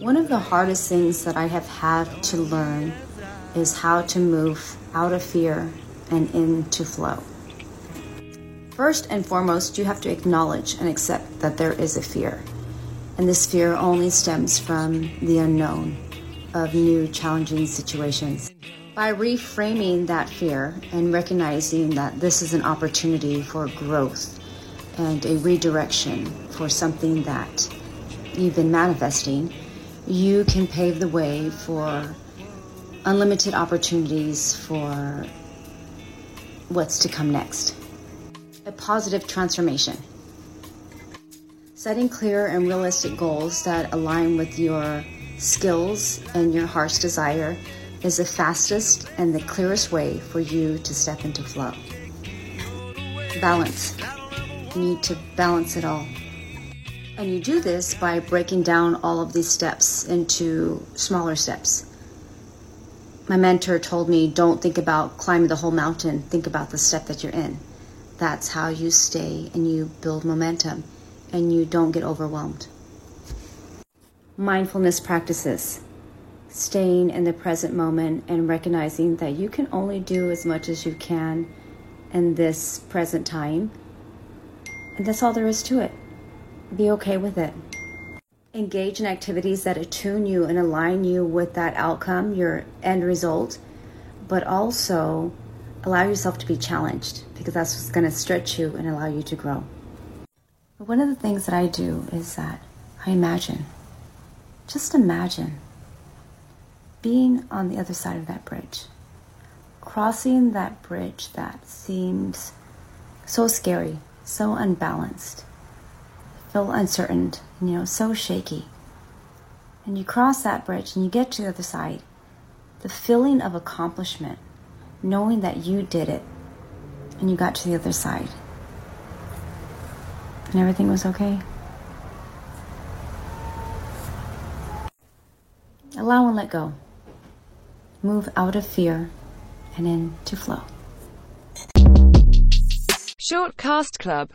One of the hardest things that I have had to learn is how to move out of fear and into flow. First and foremost, you have to acknowledge and accept that there is a fear. And this fear only stems from the unknown of new challenging situations. By reframing that fear and recognizing that this is an opportunity for growth and a redirection for something that you've been manifesting, you can pave the way for unlimited opportunities for what's to come next. A positive transformation. Setting clear and realistic goals that align with your skills and your heart's desire is the fastest and the clearest way for you to step into flow. Balance. You need to balance it all. And you do this by breaking down all of these steps into smaller steps. My mentor told me don't think about climbing the whole mountain, think about the step that you're in. That's how you stay and you build momentum and you don't get overwhelmed. Mindfulness practices staying in the present moment and recognizing that you can only do as much as you can in this present time. And that's all there is to it be okay with it. Engage in activities that attune you and align you with that outcome, your end result, but also allow yourself to be challenged because that's what's going to stretch you and allow you to grow. One of the things that I do is that I imagine, just imagine being on the other side of that bridge, crossing that bridge that seems so scary, so unbalanced feel uncertain, you know, so shaky. And you cross that bridge and you get to the other side. The feeling of accomplishment, knowing that you did it and you got to the other side. And everything was okay. Allow and let go. Move out of fear and into flow. Short Cast Club